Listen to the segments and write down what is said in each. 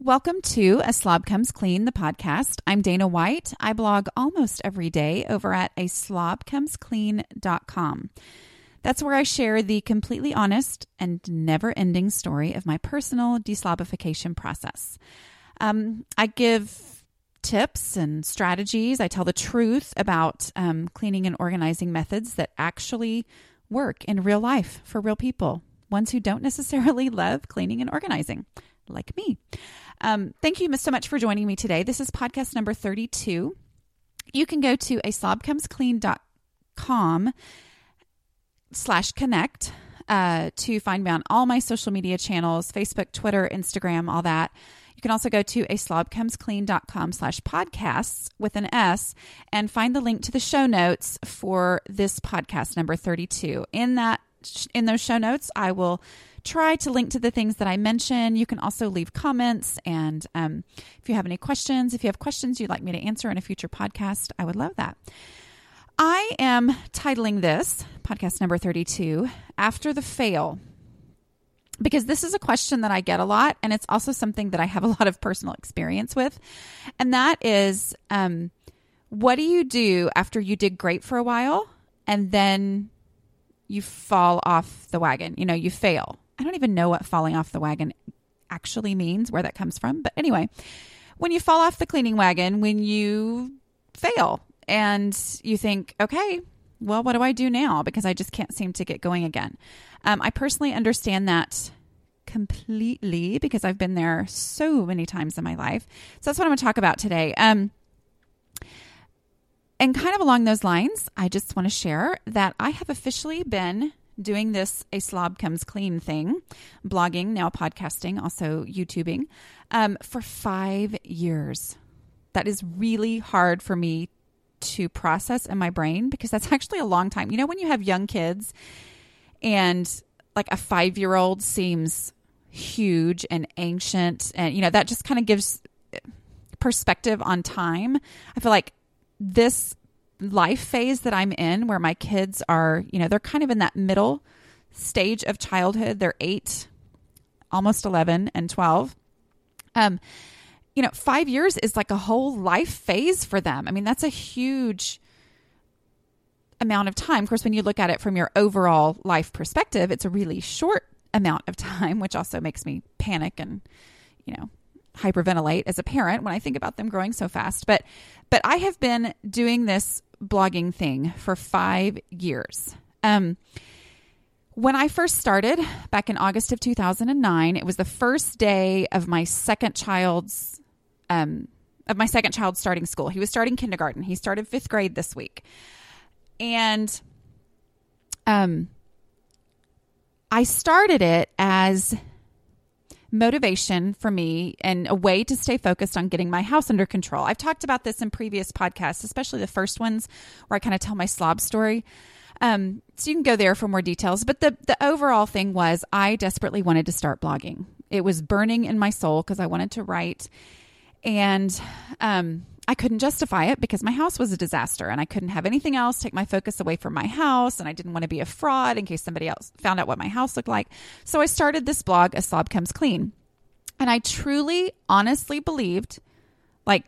Welcome to A Slob Comes Clean, the podcast. I'm Dana White. I blog almost every day over at a. That's where I share the completely honest and never ending story of my personal deslobification process. Um, I give tips and strategies. I tell the truth about um, cleaning and organizing methods that actually work in real life for real people, ones who don't necessarily love cleaning and organizing, like me. Um, thank you so much for joining me today. This is podcast number 32. You can go to a slash connect uh, to find me on all my social media channels Facebook, Twitter, Instagram, all that. You can also go to a slash podcasts with an S and find the link to the show notes for this podcast number 32. In that in those show notes, I will try to link to the things that I mention. You can also leave comments. And um, if you have any questions, if you have questions you'd like me to answer in a future podcast, I would love that. I am titling this podcast number 32 After the Fail because this is a question that I get a lot, and it's also something that I have a lot of personal experience with. And that is um, what do you do after you did great for a while and then you fall off the wagon? You know, you fail. I don't even know what falling off the wagon actually means, where that comes from. But anyway, when you fall off the cleaning wagon, when you fail and you think, okay, well, what do I do now? Because I just can't seem to get going again. Um, I personally understand that completely because I've been there so many times in my life. So that's what I'm going to talk about today. Um, and kind of along those lines, I just want to share that I have officially been doing this a slob comes clean thing, blogging, now podcasting, also YouTubing, um, for five years. That is really hard for me to process in my brain because that's actually a long time. You know, when you have young kids and like a five year old seems huge and ancient, and you know, that just kind of gives perspective on time. I feel like this life phase that I'm in, where my kids are, you know, they're kind of in that middle stage of childhood. They're eight, almost 11, and 12. Um, you know, five years is like a whole life phase for them. I mean, that's a huge amount of time. Of course, when you look at it from your overall life perspective, it's a really short amount of time, which also makes me panic and, you know, hyperventilate as a parent when I think about them growing so fast. But but I have been doing this blogging thing for five years. Um, when I first started back in August of 2009, it was the first day of my second child's um, of my second child starting school. He was starting kindergarten. He started fifth grade this week, and um, I started it as motivation for me and a way to stay focused on getting my house under control. I've talked about this in previous podcasts, especially the first ones where I kind of tell my slob story. Um, so you can go there for more details. But the the overall thing was I desperately wanted to start blogging. It was burning in my soul because I wanted to write, and um, I couldn't justify it because my house was a disaster and I couldn't have anything else take my focus away from my house. And I didn't want to be a fraud in case somebody else found out what my house looked like. So I started this blog, A Slob Comes Clean. And I truly, honestly believed, like,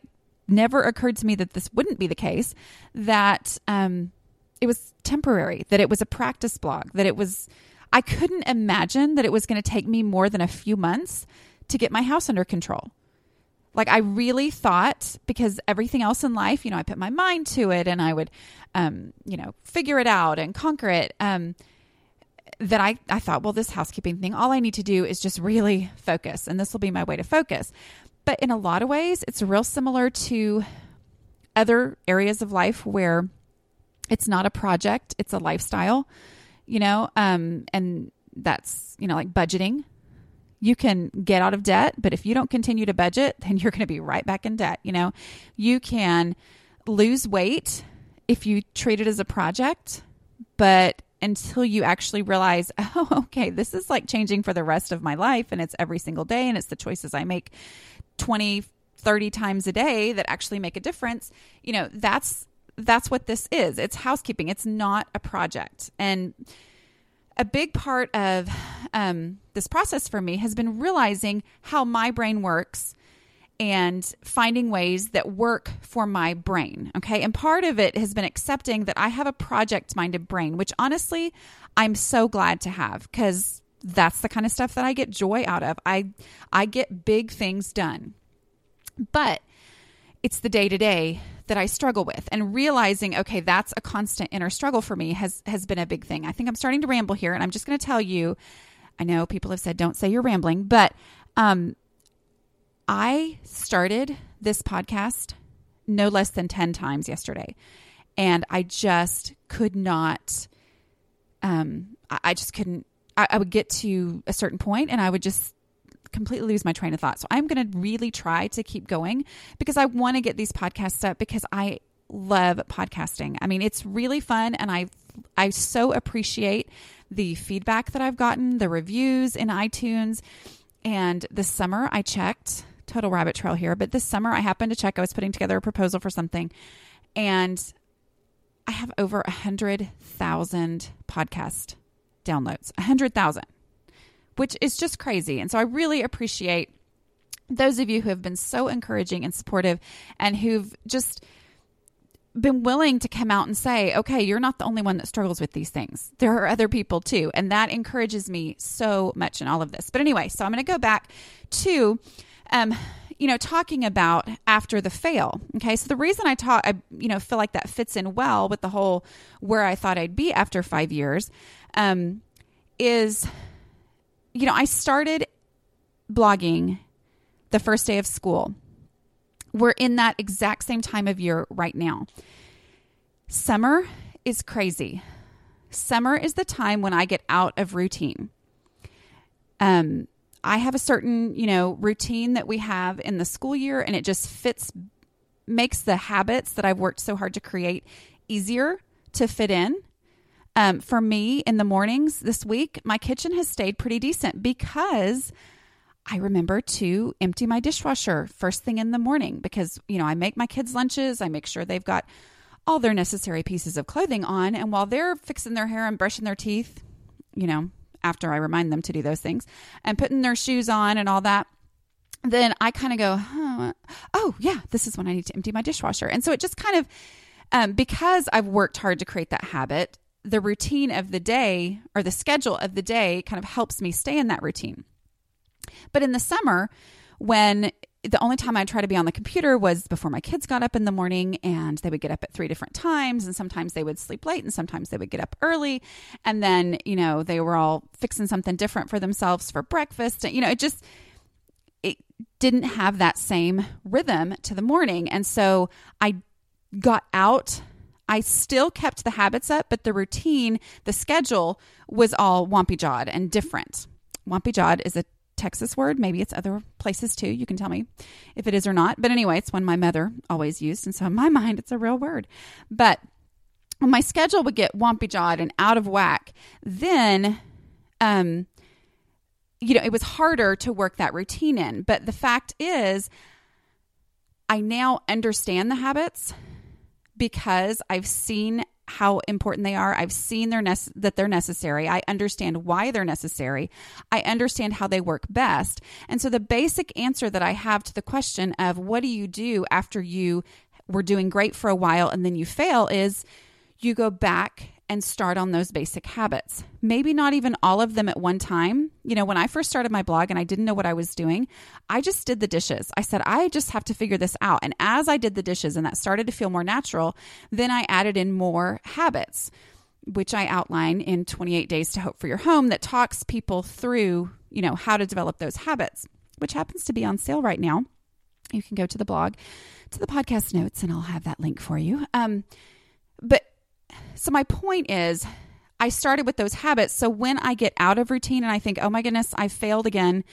never occurred to me that this wouldn't be the case, that um, it was temporary, that it was a practice blog, that it was, I couldn't imagine that it was going to take me more than a few months to get my house under control. Like I really thought because everything else in life, you know, I put my mind to it and I would, um, you know, figure it out and conquer it. Um, that I, I thought, well, this housekeeping thing, all I need to do is just really focus and this will be my way to focus. But in a lot of ways, it's real similar to other areas of life where it's not a project, it's a lifestyle, you know, um, and that's, you know, like budgeting. You can get out of debt, but if you don't continue to budget, then you're going to be right back in debt. You know, you can lose weight if you treat it as a project, but until you actually realize, oh, okay, this is like changing for the rest of my life and it's every single day and it's the choices I make 20, 30 times a day that actually make a difference, you know, that's that's what this is. It's housekeeping. It's not a project. And a big part of um, this process for me has been realizing how my brain works and finding ways that work for my brain. Okay. And part of it has been accepting that I have a project minded brain, which honestly, I'm so glad to have because that's the kind of stuff that I get joy out of. I I get big things done. But it's the day to day that I struggle with and realizing okay that's a constant inner struggle for me has has been a big thing. I think I'm starting to ramble here and I'm just going to tell you I know people have said don't say you're rambling but um I started this podcast no less than 10 times yesterday. And I just could not, um, I just couldn't, I, I would get to a certain point and I would just completely lose my train of thought. So I'm going to really try to keep going because I want to get these podcasts up because I love podcasting. I mean, it's really fun and I I so appreciate the feedback that I've gotten, the reviews in iTunes. And this summer I checked total rabbit trail here, but this summer I happened to check. I was putting together a proposal for something, and I have over a hundred thousand podcast downloads. A hundred thousand, which is just crazy. And so I really appreciate those of you who have been so encouraging and supportive, and who've just been willing to come out and say, okay, you're not the only one that struggles with these things. There are other people too. And that encourages me so much in all of this. But anyway, so I'm going to go back to um, you know, talking about after the fail. Okay. So the reason I taught, I, you know, feel like that fits in well with the whole where I thought I'd be after five years um, is, you know, I started blogging the first day of school. We're in that exact same time of year right now. Summer is crazy. Summer is the time when I get out of routine. Um, I have a certain, you know, routine that we have in the school year and it just fits makes the habits that I've worked so hard to create easier to fit in. Um, for me in the mornings this week, my kitchen has stayed pretty decent because I remember to empty my dishwasher first thing in the morning because, you know, I make my kids' lunches, I make sure they've got all their necessary pieces of clothing on. And while they're fixing their hair and brushing their teeth, you know, after I remind them to do those things and putting their shoes on and all that, then I kind of go, huh, oh, yeah, this is when I need to empty my dishwasher. And so it just kind of, um, because I've worked hard to create that habit, the routine of the day or the schedule of the day kind of helps me stay in that routine. But in the summer, when the only time I'd try to be on the computer was before my kids got up in the morning and they would get up at three different times. And sometimes they would sleep late and sometimes they would get up early. And then, you know, they were all fixing something different for themselves for breakfast. You know, it just, it didn't have that same rhythm to the morning. And so I got out. I still kept the habits up, but the routine, the schedule was all wompy jawed and different. Wompy jawed is a Texas word. Maybe it's other places too. You can tell me if it is or not. But anyway, it's one my mother always used. And so in my mind, it's a real word. But when my schedule would get wompy jawed and out of whack, then, um, you know, it was harder to work that routine in. But the fact is, I now understand the habits because I've seen how important they are. I've seen their nece- that they're necessary. I understand why they're necessary. I understand how they work best. And so the basic answer that I have to the question of what do you do after you were doing great for a while and then you fail is you go back and start on those basic habits. Maybe not even all of them at one time. You know, when I first started my blog and I didn't know what I was doing, I just did the dishes. I said, I just have to figure this out. And as I did the dishes and that started to feel more natural, then I added in more habits, which I outline in 28 Days to Hope for Your Home that talks people through, you know, how to develop those habits, which happens to be on sale right now. You can go to the blog, to the podcast notes, and I'll have that link for you. Um, but so my point is, I started with those habits. So when I get out of routine and I think, oh my goodness, I failed again,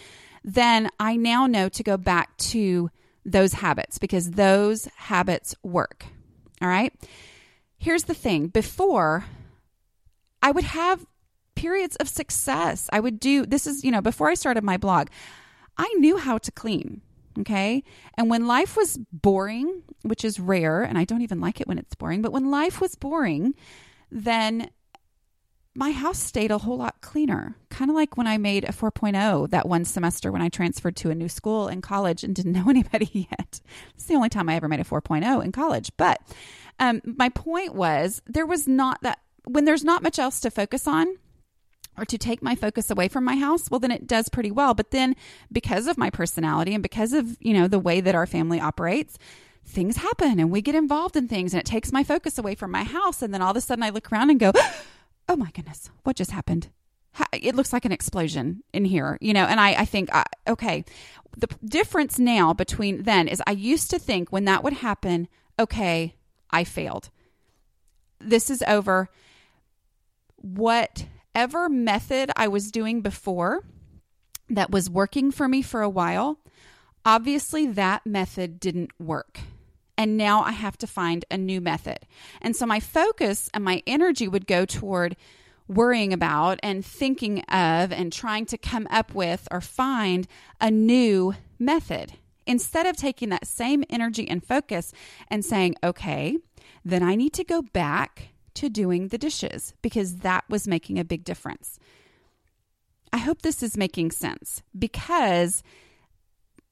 then I now know to go back to those habits because those habits work. All right. Here's the thing before, I would have periods of success. I would do this is, you know, before I started my blog, I knew how to clean. Okay. And when life was boring, which is rare, and I don't even like it when it's boring, but when life was boring, then my house stayed a whole lot cleaner. Kind of like when I made a 4.0 that one semester when I transferred to a new school in college and didn't know anybody yet. It's the only time I ever made a 4.0 in college. But um, my point was there was not that, when there's not much else to focus on, or to take my focus away from my house, well, then it does pretty well. But then because of my personality and because of, you know, the way that our family operates, things happen and we get involved in things and it takes my focus away from my house. And then all of a sudden I look around and go, oh my goodness, what just happened? It looks like an explosion in here, you know, and I, I think, uh, okay, the difference now between then is I used to think when that would happen, okay, I failed. This is over. What whatever method I was doing before that was working for me for a while, obviously that method didn't work. And now I have to find a new method. And so my focus and my energy would go toward worrying about and thinking of and trying to come up with or find a new method instead of taking that same energy and focus and saying, okay, then I need to go back to doing the dishes because that was making a big difference. I hope this is making sense because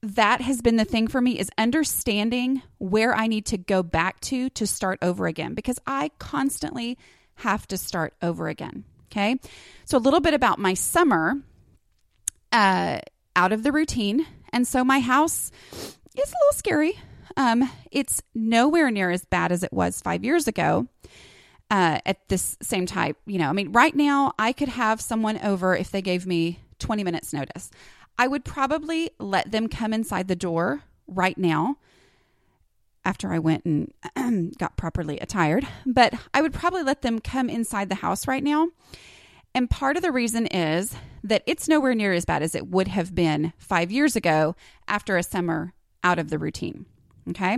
that has been the thing for me is understanding where I need to go back to to start over again because I constantly have to start over again. Okay. So, a little bit about my summer uh, out of the routine. And so, my house is a little scary. Um, it's nowhere near as bad as it was five years ago uh, at this same type. You know, I mean, right now I could have someone over if they gave me 20 minutes notice. I would probably let them come inside the door right now after I went and got properly attired, but I would probably let them come inside the house right now. And part of the reason is that it's nowhere near as bad as it would have been five years ago after a summer out of the routine. Okay.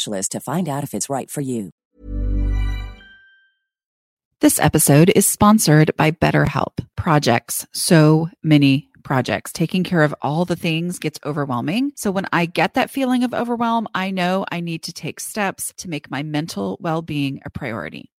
specialist to find out if it's right for you. This episode is sponsored by BetterHelp Projects. So many projects. Taking care of all the things gets overwhelming. So when I get that feeling of overwhelm, I know I need to take steps to make my mental well being a priority.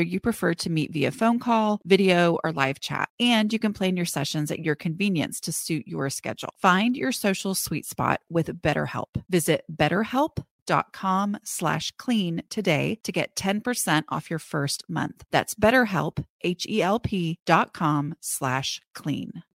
whether you prefer to meet via phone call, video, or live chat. And you can plan your sessions at your convenience to suit your schedule. Find your social sweet spot with BetterHelp. Visit betterhelp.com slash clean today to get 10% off your first month. That's betterhelp, H-E-L-P dot com slash clean.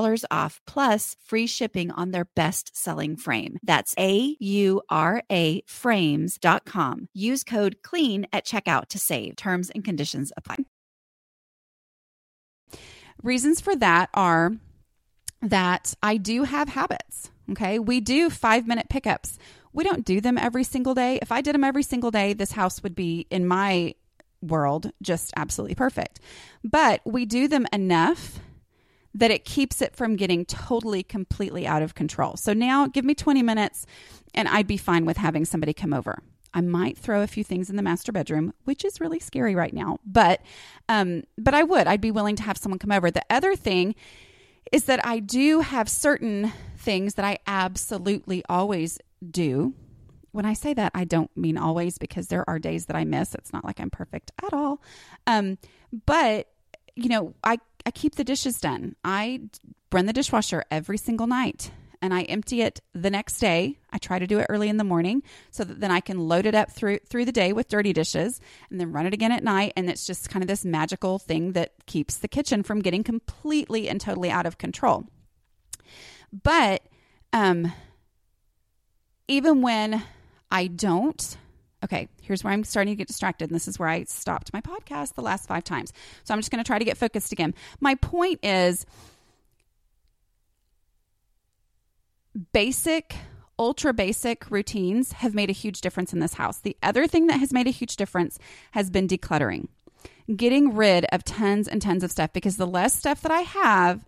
$10 off plus free shipping on their best selling frame. That's A U R A frames.com. Use code CLEAN at checkout to save. Terms and conditions apply. Reasons for that are that I do have habits. Okay. We do five minute pickups. We don't do them every single day. If I did them every single day, this house would be, in my world, just absolutely perfect. But we do them enough that it keeps it from getting totally, completely out of control. So now give me 20 minutes and I'd be fine with having somebody come over. I might throw a few things in the master bedroom, which is really scary right now, but um, but I would. I'd be willing to have someone come over. The other thing is that I do have certain things that I absolutely always do. When I say that, I don't mean always because there are days that I miss. It's not like I'm perfect at all. Um, but you know, I I keep the dishes done. I run the dishwasher every single night and I empty it the next day. I try to do it early in the morning so that then I can load it up through through the day with dirty dishes and then run it again at night and it's just kind of this magical thing that keeps the kitchen from getting completely and totally out of control. But um even when I don't Okay, here's where I'm starting to get distracted. And this is where I stopped my podcast the last five times. So I'm just going to try to get focused again. My point is basic, ultra basic routines have made a huge difference in this house. The other thing that has made a huge difference has been decluttering, getting rid of tons and tons of stuff because the less stuff that I have,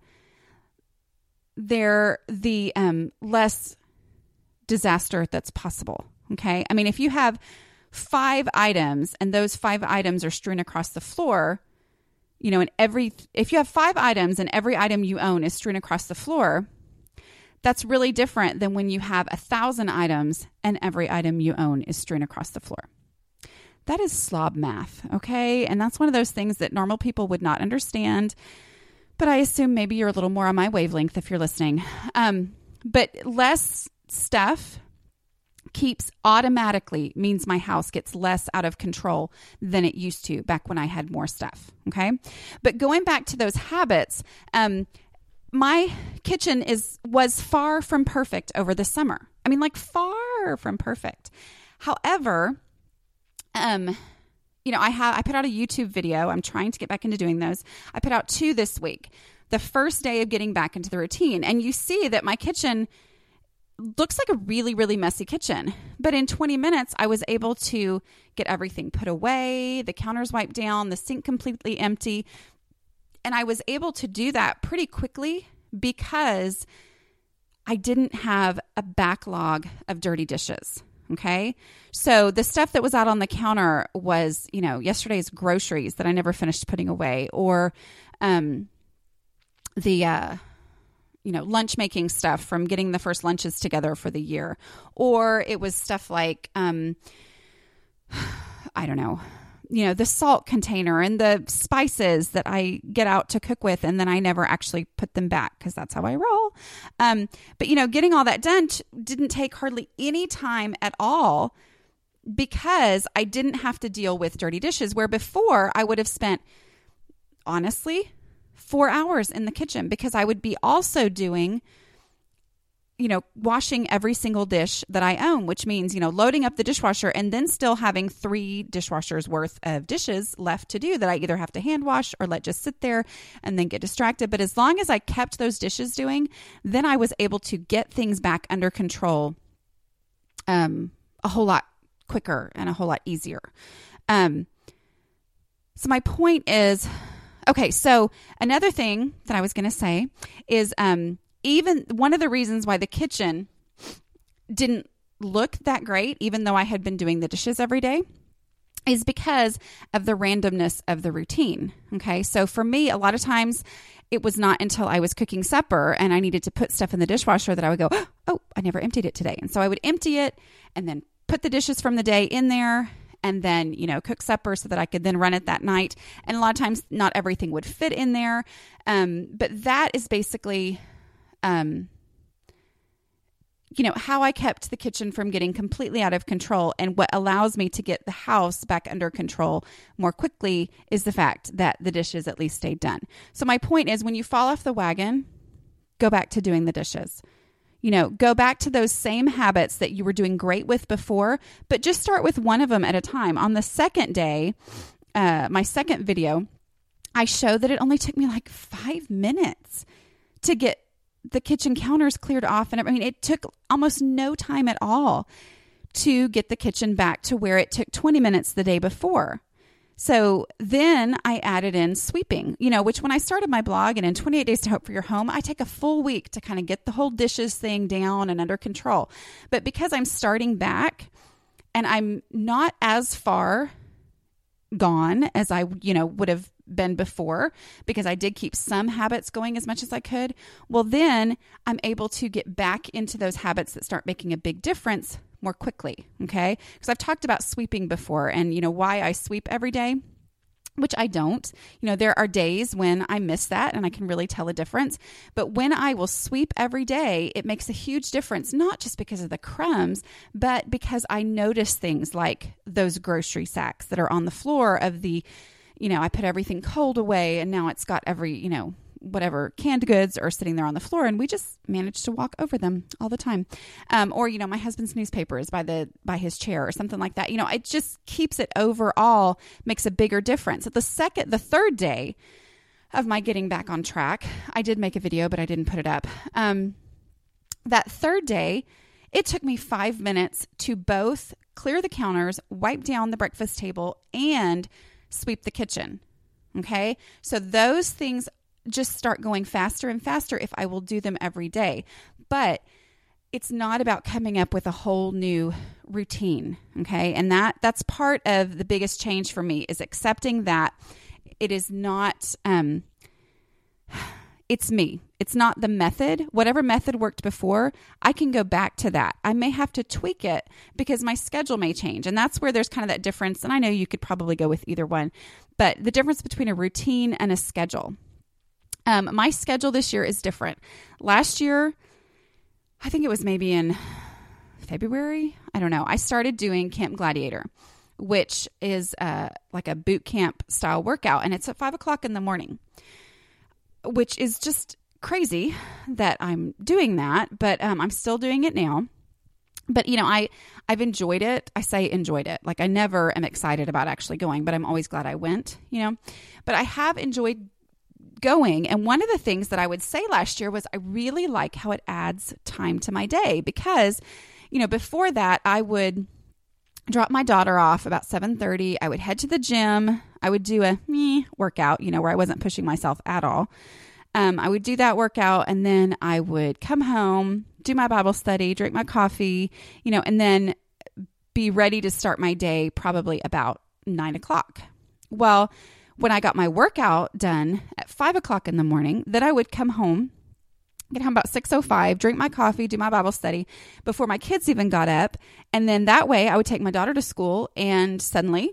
there the um, less disaster that's possible. Okay. I mean, if you have five items and those five items are strewn across the floor, you know, and every, if you have five items and every item you own is strewn across the floor, that's really different than when you have a thousand items and every item you own is strewn across the floor. That is slob math, okay? And that's one of those things that normal people would not understand. But I assume maybe you're a little more on my wavelength if you're listening. Um, but less stuff keeps automatically means my house gets less out of control than it used to back when I had more stuff. Okay. But going back to those habits, um, my kitchen is was far from perfect over the summer. I mean, like far from perfect. However, um, you know, I have I put out a YouTube video. I'm trying to get back into doing those. I put out two this week. The first day of getting back into the routine, and you see that my kitchen looks like a really, really messy kitchen. But in 20 minutes, I was able to get everything put away, the counters wiped down, the sink completely empty. And I was able to do that pretty quickly because I didn't have a backlog of dirty dishes. Okay. So the stuff that was out on the counter was, you know, yesterday's groceries that I never finished putting away or, um, the, uh, you know, lunch making stuff from getting the first lunches together for the year. Or it was stuff like, um, I don't know, you know, the salt container and the spices that I get out to cook with, and then I never actually put them back because that's how I roll. Um, but, you know, getting all that done t- didn't take hardly any time at all because I didn't have to deal with dirty dishes, where before I would have spent, honestly, four hours in the kitchen because I would be also doing you know, washing every single dish that I own, which means, you know, loading up the dishwasher and then still having three dishwashers worth of dishes left to do that I either have to hand wash or let just sit there and then get distracted. But as long as I kept those dishes doing, then I was able to get things back under control um, a whole lot quicker and a whole lot easier. Um, so my point is okay, so another thing that I was going to say is um, even one of the reasons why the kitchen didn't look that great, even though I had been doing the dishes every day, is because of the randomness of the routine. Okay. So for me, a lot of times it was not until I was cooking supper and I needed to put stuff in the dishwasher that I would go, oh, I never emptied it today. And so I would empty it and then put the dishes from the day in there and then, you know, cook supper so that I could then run it that night. And a lot of times, not everything would fit in there. Um, but that is basically um, you know, how I kept the kitchen from getting completely out of control and what allows me to get the house back under control more quickly is the fact that the dishes at least stayed done. So, my point is when you fall off the wagon, go back to doing the dishes. You know, go back to those same habits that you were doing great with before, but just start with one of them at a time. On the second day, uh, my second video, I show that it only took me like five minutes to get the kitchen counters cleared off. And I mean, it took almost no time at all to get the kitchen back to where it took 20 minutes the day before. So then I added in sweeping, you know, which when I started my blog and in 28 Days to Hope for Your Home, I take a full week to kind of get the whole dishes thing down and under control. But because I'm starting back and I'm not as far gone as I, you know, would have been before because I did keep some habits going as much as I could, well, then I'm able to get back into those habits that start making a big difference more quickly. Okay. Because I've talked about sweeping before and, you know, why I sweep every day. Which I don't. You know, there are days when I miss that and I can really tell a difference. But when I will sweep every day, it makes a huge difference, not just because of the crumbs, but because I notice things like those grocery sacks that are on the floor of the you know, I put everything cold away and now it's got every, you know, whatever canned goods are sitting there on the floor and we just manage to walk over them all the time um, or you know my husband's newspaper is by the by his chair or something like that you know it just keeps it overall makes a bigger difference the second the third day of my getting back on track i did make a video but i didn't put it up um, that third day it took me five minutes to both clear the counters wipe down the breakfast table and sweep the kitchen. Okay. So those things just start going faster and faster if I will do them every day. But it's not about coming up with a whole new routine, okay? And that that's part of the biggest change for me is accepting that it is not um it's me. It's not the method. Whatever method worked before, I can go back to that. I may have to tweak it because my schedule may change. And that's where there's kind of that difference. And I know you could probably go with either one, but the difference between a routine and a schedule. Um, my schedule this year is different. Last year, I think it was maybe in February. I don't know. I started doing Camp Gladiator, which is uh, like a boot camp style workout, and it's at five o'clock in the morning which is just crazy that I'm doing that, but um, I'm still doing it now. But you know, I I've enjoyed it. I say enjoyed it. Like I never am excited about actually going, but I'm always glad I went. You know, but I have enjoyed going. And one of the things that I would say last year was I really like how it adds time to my day because, you know, before that I would drop my daughter off about 7:30. I would head to the gym. I would do a me workout, you know, where I wasn't pushing myself at all. Um, I would do that workout and then I would come home, do my Bible study, drink my coffee, you know, and then be ready to start my day probably about nine o'clock. Well, when I got my workout done at five o'clock in the morning, then I would come home, get home about 6.05 drink my coffee do my bible study before my kids even got up and then that way i would take my daughter to school and suddenly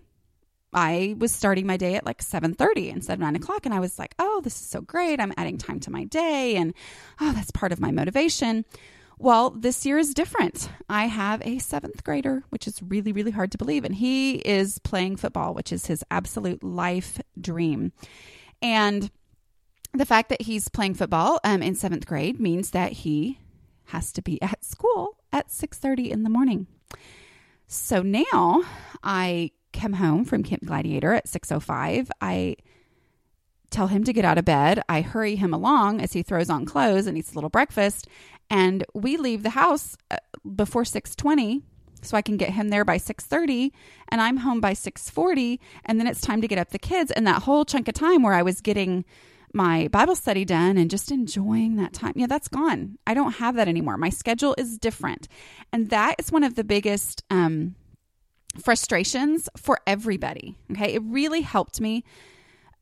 I was starting my day at like 7:30 instead of 9 o'clock and I was like, "Oh, this is so great. I'm adding time to my day and oh, that's part of my motivation." Well, this year is different. I have a 7th grader, which is really really hard to believe, and he is playing football, which is his absolute life dream. And the fact that he's playing football um, in 7th grade means that he has to be at school at 6:30 in the morning. So now I come home from Camp Gladiator at 6:05. I tell him to get out of bed. I hurry him along as he throws on clothes and eats a little breakfast, and we leave the house uh, before 6:20 so I can get him there by 6:30 and I'm home by 6:40 and then it's time to get up the kids and that whole chunk of time where I was getting my Bible study done and just enjoying that time. Yeah, that's gone. I don't have that anymore. My schedule is different. And that is one of the biggest um, frustrations for everybody. Okay. It really helped me.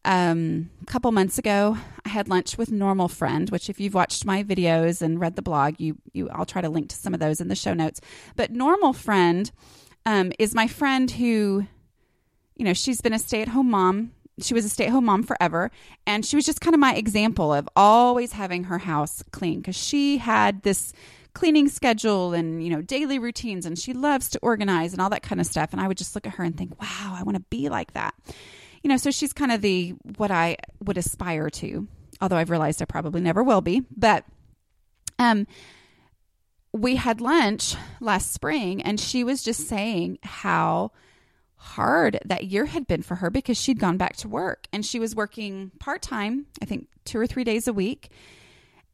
Um, a couple months ago, I had lunch with Normal Friend, which if you've watched my videos and read the blog, you you I'll try to link to some of those in the show notes. But Normal Friend um, is my friend who, you know, she's been a stay at home mom she was a stay at home mom forever. And she was just kind of my example of always having her house clean because she had this cleaning schedule and, you know, daily routines and she loves to organize and all that kind of stuff. And I would just look at her and think, wow, I want to be like that. You know, so she's kind of the what I would aspire to, although I've realized I probably never will be. But, um, we had lunch last spring and she was just saying how hard that year had been for her because she'd gone back to work and she was working part time, I think two or three days a week.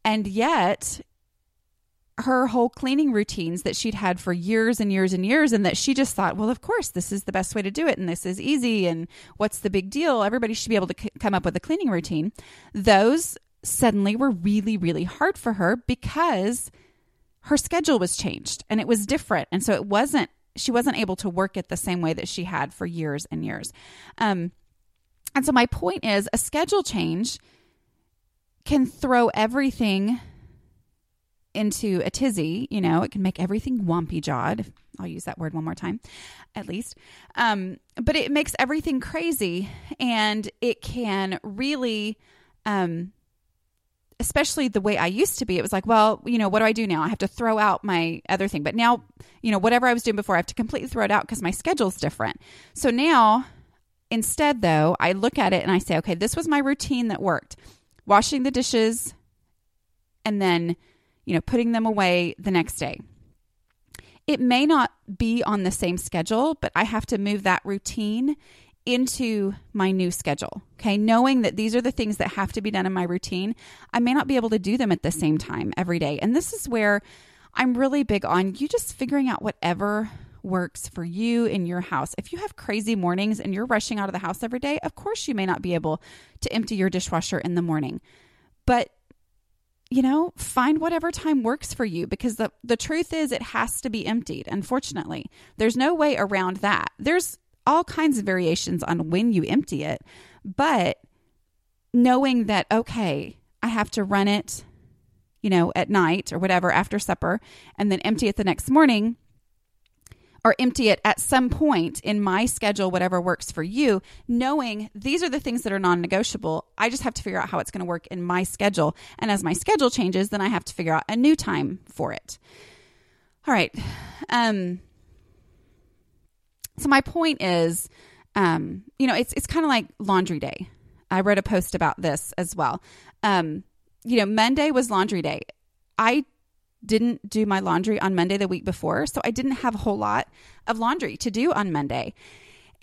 And yet, her whole cleaning routines that she'd had for years and years and years, and that she just thought, well, of course, this is the best way to do it, and this is easy, and what's the big deal? Everybody should be able to c- come up with a cleaning routine. Those suddenly were really, really hard for her because her schedule was changed and it was different. And so it wasn't she wasn't able to work it the same way that she had for years and years. Um, and so my point is a schedule change can throw everything into a tizzy, you know, it can make everything wompy jawed. I'll use that word one more time, at least. Um, but it makes everything crazy and it can really um, especially the way I used to be, it was like, well, you know, what do I do now? I have to throw out my other thing. But now, you know, whatever I was doing before, I have to completely throw it out because my schedule's different. So now, instead, though, I look at it and I say, okay, this was my routine that worked washing the dishes and then, you know, putting them away the next day. It may not be on the same schedule, but I have to move that routine into my new schedule. Okay. Knowing that these are the things that have to be done in my routine, I may not be able to do them at the same time every day. And this is where I'm really big on you just figuring out whatever works for you in your house. If you have crazy mornings and you're rushing out of the house every day, of course you may not be able to empty your dishwasher in the morning. But you know, find whatever time works for you because the, the truth is it has to be emptied, unfortunately. There's no way around that. There's all kinds of variations on when you empty it, but knowing that, okay, I have to run it, you know, at night or whatever after supper and then empty it the next morning or empty it at some point in my schedule, whatever works for you, knowing these are the things that are non negotiable. I just have to figure out how it's going to work in my schedule. And as my schedule changes, then I have to figure out a new time for it. All right. Um, so my point is, um, you know, it's it's kind of like laundry day. I wrote a post about this as well. Um, you know, Monday was laundry day. I didn't do my laundry on Monday the week before, so I didn't have a whole lot of laundry to do on Monday.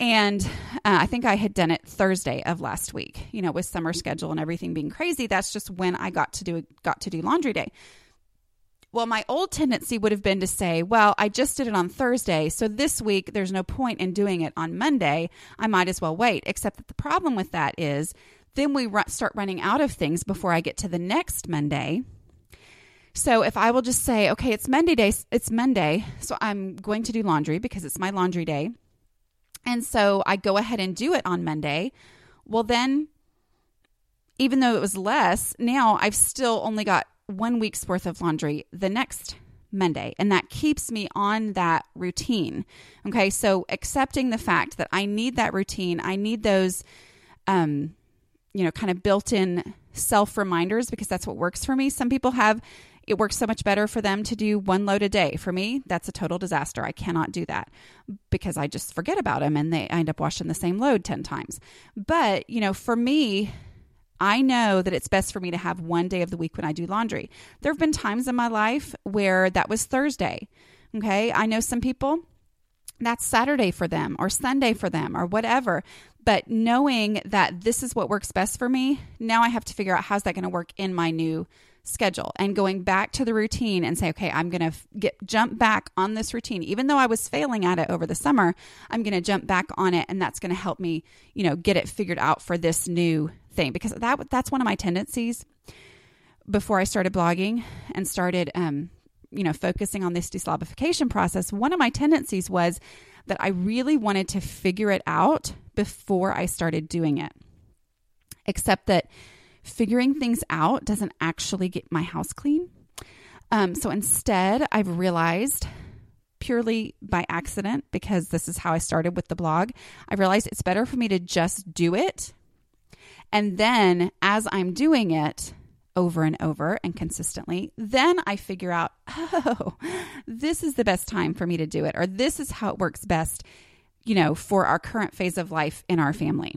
And uh, I think I had done it Thursday of last week. You know, with summer schedule and everything being crazy, that's just when I got to do got to do laundry day. Well, my old tendency would have been to say, well, I just did it on Thursday, so this week there's no point in doing it on Monday. I might as well wait. Except that the problem with that is then we start running out of things before I get to the next Monday. So if I will just say, okay, it's Monday day, it's Monday, so I'm going to do laundry because it's my laundry day. And so I go ahead and do it on Monday. Well, then even though it was less, now I've still only got one week's worth of laundry the next Monday. And that keeps me on that routine. Okay. So accepting the fact that I need that routine, I need those, um, you know, kind of built in self reminders because that's what works for me. Some people have, it works so much better for them to do one load a day. For me, that's a total disaster. I cannot do that because I just forget about them and they end up washing the same load 10 times. But, you know, for me, I know that it's best for me to have one day of the week when I do laundry. There have been times in my life where that was Thursday. Okay. I know some people that's Saturday for them or Sunday for them or whatever. But knowing that this is what works best for me, now I have to figure out how's that going to work in my new schedule and going back to the routine and say okay i'm going to get jump back on this routine. Even though i was failing at it over the summer i'm going to jump back on it and that's going to help me you know get it figured out for this new thing. Because that that's one of my tendencies before i started blogging and started um, you know focusing on this deslobification process. One of my tendencies was that i really wanted to figure it out before i started doing it. Except that figuring things out doesn't actually get my house clean. Um, so instead, I've realized purely by accident, because this is how I started with the blog, I realized it's better for me to just do it. And then as I'm doing it, over and over and consistently, then I figure out, oh, this is the best time for me to do it, or this is how it works best, you know, for our current phase of life in our family.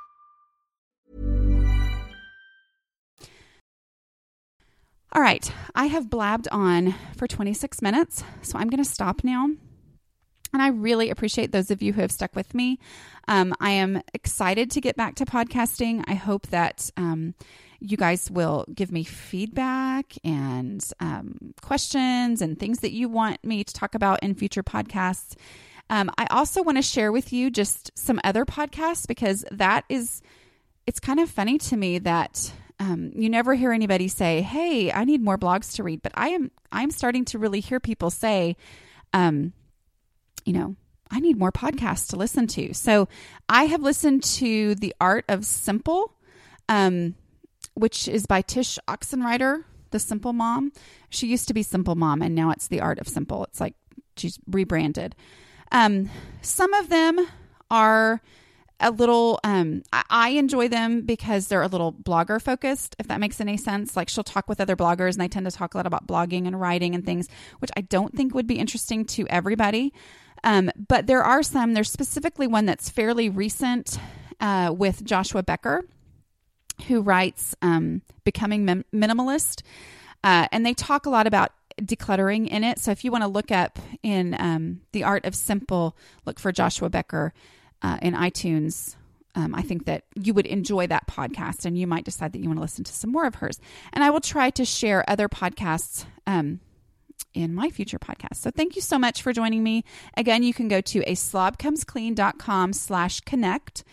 All right, I have blabbed on for 26 minutes, so I'm going to stop now. And I really appreciate those of you who have stuck with me. Um, I am excited to get back to podcasting. I hope that um, you guys will give me feedback and um, questions and things that you want me to talk about in future podcasts. Um, I also want to share with you just some other podcasts because that is, it's kind of funny to me that um, you never hear anybody say, "Hey, I need more blogs to read," but I am I'm starting to really hear people say, um, you know, I need more podcasts to listen to. So I have listened to The Art of Simple, um, which is by Tsh Oxenreider, the Simple Mom. She used to be Simple Mom, and now it's The Art of Simple. It's like she's rebranded. Um, some of them are a little um I, enjoy them because they're a little blogger focused if that makes any sense. Like she'll talk with other bloggers and i tend to talk a lot about blogging and writing and things which i don't think would be interesting to everybody. Um, but there are some there's specifically one that's fairly recent uh, with joshua becker who writes um, becoming minimalist. Uh, and they talk a lot about decluttering in it. So if you want to look up in um, the art of simple look for joshua becker uh, in iTunes, um, I think that you would enjoy that podcast and you might decide that you want to listen to some more of hers. And I will try to share other podcasts um, in my future podcast. So thank you so much for joining me. Again, you can go to a slobcomesclean.com slash connect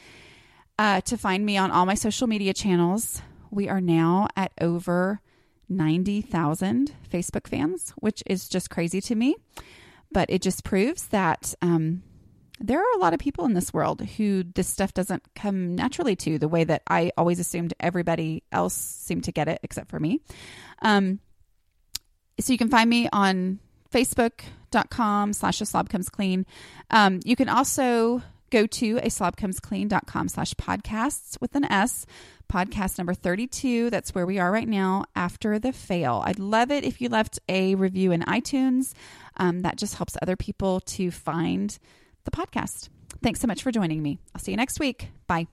uh, to find me on all my social media channels. We are now at over 90,000 Facebook fans, which is just crazy to me. But it just proves that um, there are a lot of people in this world who this stuff doesn't come naturally to the way that I always assumed everybody else seemed to get it except for me. Um, so you can find me on facebook.com slash a slob comes clean. Um, you can also go to a slobcomesclean.com slash podcasts with an S, podcast number 32. That's where we are right now after the fail. I'd love it if you left a review in iTunes. Um, that just helps other people to find the podcast. Thanks so much for joining me. I'll see you next week. Bye.